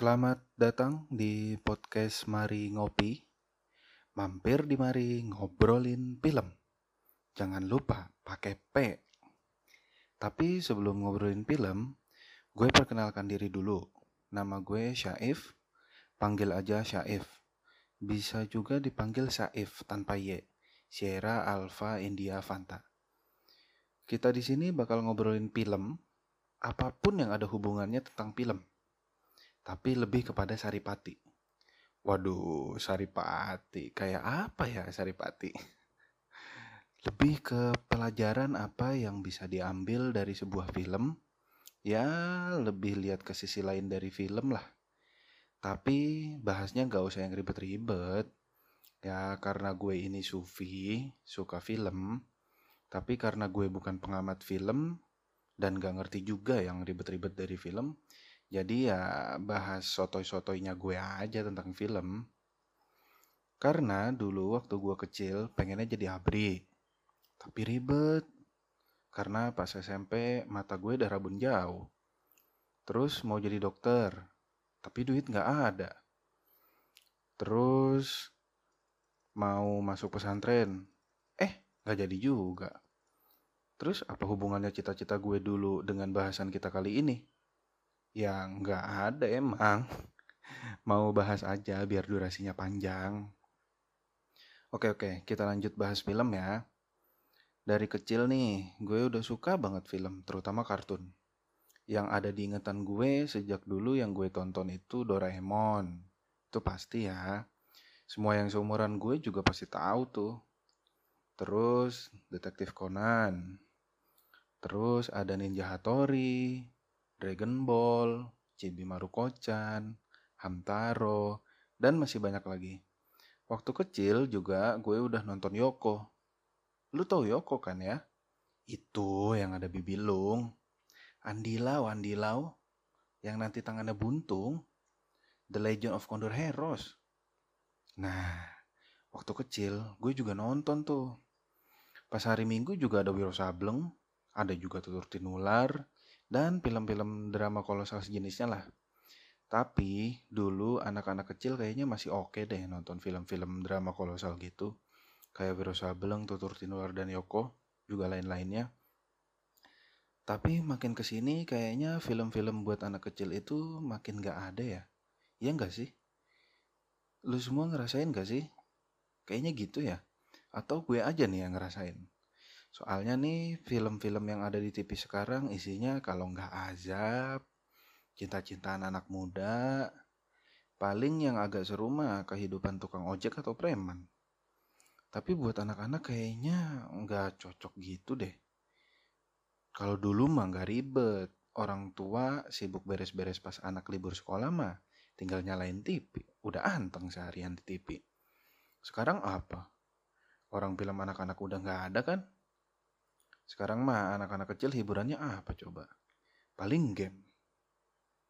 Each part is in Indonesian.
Selamat datang di podcast Mari Ngopi. Mampir di Mari ngobrolin film. Jangan lupa pakai P. Tapi sebelum ngobrolin film, gue perkenalkan diri dulu. Nama gue Syaif, panggil aja Syaif. Bisa juga dipanggil Saif tanpa Y. Sierra Alpha India Fanta. Kita di sini bakal ngobrolin film, apa pun yang ada hubungannya tentang film tapi lebih kepada Saripati. Waduh, Saripati. Kayak apa ya Saripati? Lebih ke pelajaran apa yang bisa diambil dari sebuah film. Ya, lebih lihat ke sisi lain dari film lah. Tapi bahasnya gak usah yang ribet-ribet. Ya, karena gue ini sufi, suka film. Tapi karena gue bukan pengamat film, dan gak ngerti juga yang ribet-ribet dari film, jadi ya bahas sotoy-sotoynya gue aja tentang film. Karena dulu waktu gue kecil pengennya jadi abri. Tapi ribet. Karena pas SMP mata gue udah rabun jauh. Terus mau jadi dokter. Tapi duit gak ada. Terus mau masuk pesantren. Eh, gak jadi juga. Terus apa hubungannya cita-cita gue dulu dengan bahasan kita kali ini? Ya nggak ada emang. Mau bahas aja biar durasinya panjang. Oke oke, kita lanjut bahas film ya. Dari kecil nih, gue udah suka banget film, terutama kartun. Yang ada di ingatan gue sejak dulu yang gue tonton itu Doraemon. Itu pasti ya. Semua yang seumuran gue juga pasti tahu tuh. Terus Detektif Conan. Terus ada Ninja Hattori, Dragon Ball, Chibi Maruko-chan, Hamtaro, dan masih banyak lagi. Waktu kecil juga gue udah nonton Yoko. Lu tau Yoko kan ya? Itu yang ada bibilung. Andilau, Andilau. Yang nanti tangannya buntung. The Legend of Condor Heroes. Nah, waktu kecil gue juga nonton tuh. Pas hari Minggu juga ada Wiro Sableng, ada juga Tutur Tinular, dan film-film drama kolosal sejenisnya lah. Tapi dulu anak-anak kecil kayaknya masih oke okay deh nonton film-film drama kolosal gitu. Kayak Wiro Sableng, Tutur Tinular, dan Yoko, juga lain-lainnya. Tapi makin ke sini kayaknya film-film buat anak kecil itu makin gak ada ya. Iya gak sih? Lu semua ngerasain gak sih? Kayaknya gitu ya. Atau gue aja nih yang ngerasain. Soalnya nih film-film yang ada di TV sekarang isinya kalau nggak azab, cinta-cintaan anak muda, paling yang agak seru mah kehidupan tukang ojek atau preman. Tapi buat anak-anak kayaknya nggak cocok gitu deh. Kalau dulu mah nggak ribet, orang tua sibuk beres-beres pas anak libur sekolah mah tinggal nyalain TV, udah anteng seharian di TV. Sekarang apa? Orang film anak-anak udah nggak ada kan? Sekarang mah anak-anak kecil hiburannya apa coba? Paling game.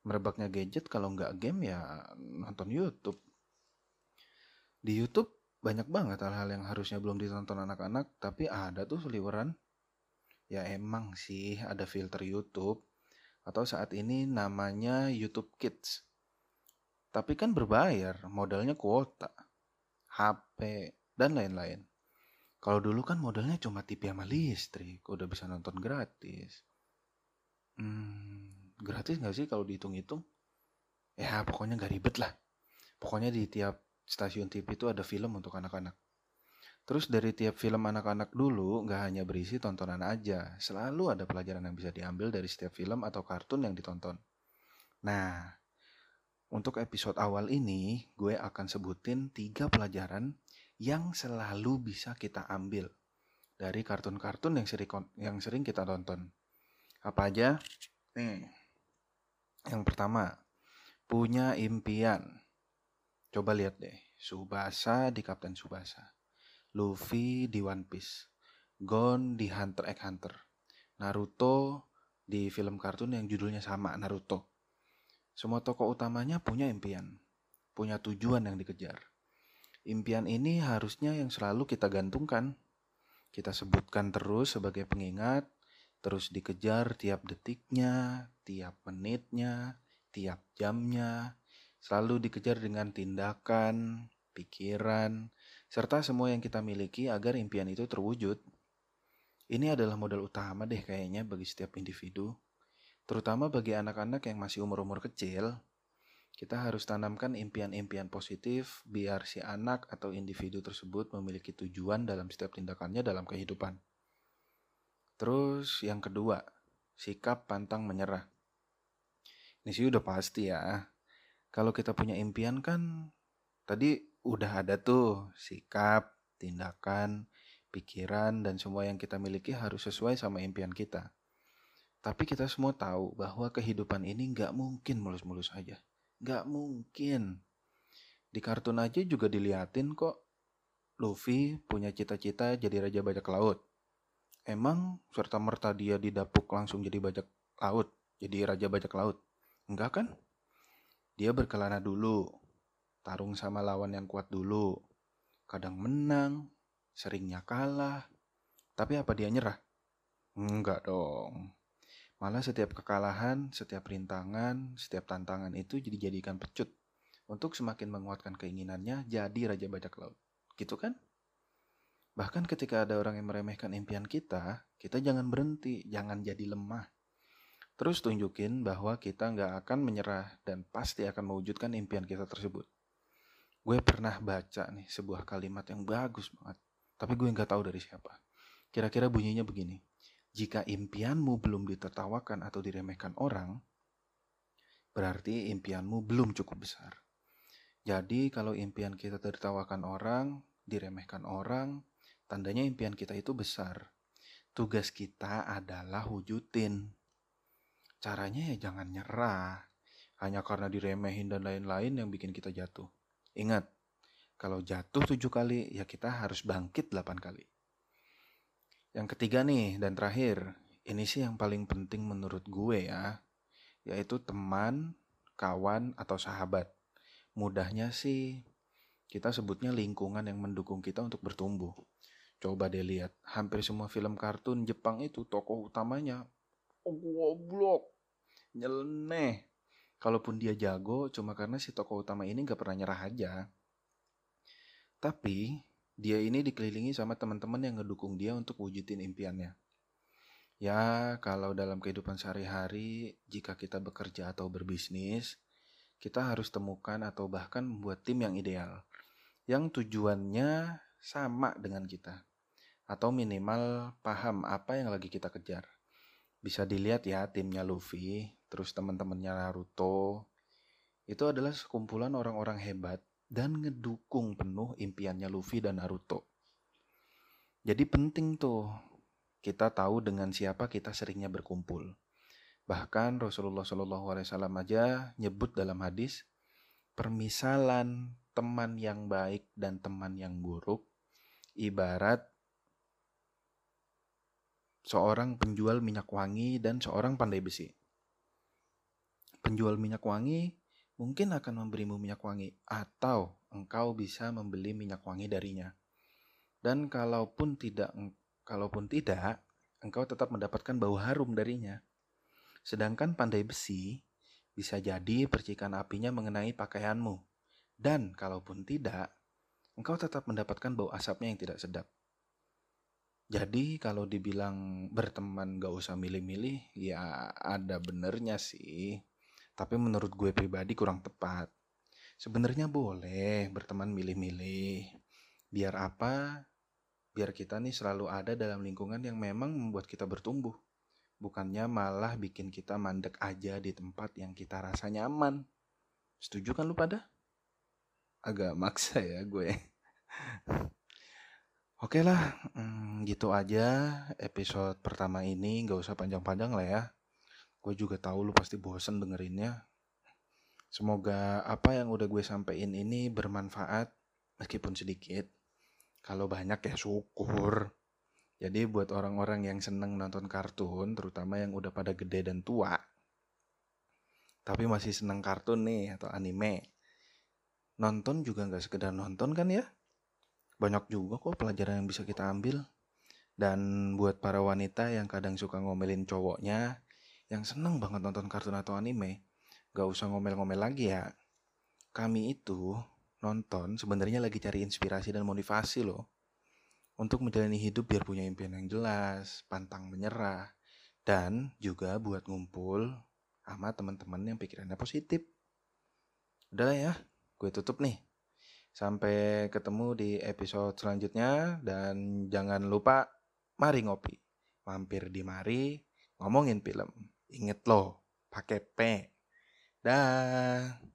Merebaknya gadget kalau nggak game ya nonton YouTube. Di YouTube banyak banget hal-hal yang harusnya belum ditonton anak-anak tapi ada tuh seliweran. Ya emang sih ada filter YouTube atau saat ini namanya YouTube Kids. Tapi kan berbayar, modalnya kuota, HP, dan lain-lain. Kalau dulu kan modalnya cuma TV sama listrik, udah bisa nonton gratis. Hmm, gratis nggak sih kalau dihitung-hitung? Ya pokoknya nggak ribet lah. Pokoknya di tiap stasiun TV itu ada film untuk anak-anak. Terus dari tiap film anak-anak dulu nggak hanya berisi tontonan aja, selalu ada pelajaran yang bisa diambil dari setiap film atau kartun yang ditonton. Nah, untuk episode awal ini gue akan sebutin tiga pelajaran yang selalu bisa kita ambil dari kartun-kartun yang sering yang sering kita tonton. Apa aja? Nih. Yang pertama, punya impian. Coba lihat deh, Subasa di Kapten Subasa. Luffy di One Piece. Gon di Hunter x Hunter. Naruto di film kartun yang judulnya sama, Naruto. Semua tokoh utamanya punya impian, punya tujuan yang dikejar. Impian ini harusnya yang selalu kita gantungkan. Kita sebutkan terus sebagai pengingat, terus dikejar tiap detiknya, tiap menitnya, tiap jamnya, selalu dikejar dengan tindakan, pikiran, serta semua yang kita miliki agar impian itu terwujud. Ini adalah modal utama deh kayaknya bagi setiap individu, terutama bagi anak-anak yang masih umur-umur kecil. Kita harus tanamkan impian-impian positif biar si anak atau individu tersebut memiliki tujuan dalam setiap tindakannya dalam kehidupan. Terus yang kedua, sikap pantang menyerah. Ini sih udah pasti ya. Kalau kita punya impian kan tadi udah ada tuh sikap, tindakan, pikiran, dan semua yang kita miliki harus sesuai sama impian kita. Tapi kita semua tahu bahwa kehidupan ini nggak mungkin mulus-mulus aja. Nggak mungkin. Di kartun aja juga diliatin kok. Luffy punya cita-cita jadi raja bajak laut. Emang serta merta dia didapuk langsung jadi bajak laut, jadi raja bajak laut? Enggak kan? Dia berkelana dulu, tarung sama lawan yang kuat dulu. Kadang menang, seringnya kalah. Tapi apa dia nyerah? Enggak dong. Malah setiap kekalahan, setiap rintangan, setiap tantangan itu jadi jadikan pecut untuk semakin menguatkan keinginannya jadi Raja Bajak Laut. Gitu kan? Bahkan ketika ada orang yang meremehkan impian kita, kita jangan berhenti, jangan jadi lemah. Terus tunjukin bahwa kita nggak akan menyerah dan pasti akan mewujudkan impian kita tersebut. Gue pernah baca nih sebuah kalimat yang bagus banget, tapi gue nggak tahu dari siapa. Kira-kira bunyinya begini. Jika impianmu belum ditertawakan atau diremehkan orang, berarti impianmu belum cukup besar. Jadi kalau impian kita tertawakan orang, diremehkan orang, tandanya impian kita itu besar. Tugas kita adalah wujudin. Caranya ya jangan nyerah. Hanya karena diremehin dan lain-lain yang bikin kita jatuh. Ingat, kalau jatuh tujuh kali, ya kita harus bangkit delapan kali. Yang ketiga nih, dan terakhir, ini sih yang paling penting menurut gue ya, yaitu teman, kawan, atau sahabat. Mudahnya sih, kita sebutnya lingkungan yang mendukung kita untuk bertumbuh. Coba deh lihat, hampir semua film kartun Jepang itu tokoh utamanya goblok, nyeleneh. Kalaupun dia jago, cuma karena si tokoh utama ini gak pernah nyerah aja. Tapi, dia ini dikelilingi sama teman-teman yang ngedukung dia untuk wujudin impiannya. Ya, kalau dalam kehidupan sehari-hari, jika kita bekerja atau berbisnis, kita harus temukan atau bahkan membuat tim yang ideal, yang tujuannya sama dengan kita, atau minimal paham apa yang lagi kita kejar. Bisa dilihat ya timnya Luffy, terus teman-temannya Naruto. Itu adalah sekumpulan orang-orang hebat dan ngedukung penuh impiannya Luffy dan Naruto. Jadi penting tuh kita tahu dengan siapa kita seringnya berkumpul. Bahkan Rasulullah Shallallahu Alaihi Wasallam aja nyebut dalam hadis permisalan teman yang baik dan teman yang buruk ibarat seorang penjual minyak wangi dan seorang pandai besi. Penjual minyak wangi mungkin akan memberimu minyak wangi atau engkau bisa membeli minyak wangi darinya. Dan kalaupun tidak kalaupun tidak, engkau tetap mendapatkan bau harum darinya. Sedangkan pandai besi bisa jadi percikan apinya mengenai pakaianmu. Dan kalaupun tidak, engkau tetap mendapatkan bau asapnya yang tidak sedap. Jadi kalau dibilang berteman gak usah milih-milih, ya ada benernya sih. Tapi menurut gue pribadi kurang tepat. Sebenarnya boleh berteman milih-milih. Biar apa? Biar kita nih selalu ada dalam lingkungan yang memang membuat kita bertumbuh. Bukannya malah bikin kita mandek aja di tempat yang kita rasa nyaman. Setuju kan lu pada? Agak maksa ya gue. Oke lah, hmm, gitu aja episode pertama ini. Gak usah panjang-panjang lah ya. Gue juga tahu lu pasti bosen dengerinnya. Semoga apa yang udah gue sampein ini bermanfaat meskipun sedikit. Kalau banyak ya syukur. Jadi buat orang-orang yang seneng nonton kartun, terutama yang udah pada gede dan tua, tapi masih seneng kartun nih atau anime, nonton juga nggak sekedar nonton kan ya? banyak juga kok pelajaran yang bisa kita ambil. Dan buat para wanita yang kadang suka ngomelin cowoknya, yang seneng banget nonton kartun atau anime, gak usah ngomel-ngomel lagi ya. kami itu nonton sebenarnya lagi cari inspirasi dan motivasi loh. Untuk menjalani hidup biar punya impian yang jelas, pantang menyerah, dan juga buat ngumpul sama teman-teman yang pikirannya positif. Udahlah ya, gue tutup nih. Sampai ketemu di episode selanjutnya dan jangan lupa mari ngopi. Mampir di mari ngomongin film. Ingat loh, pakai P. Dah.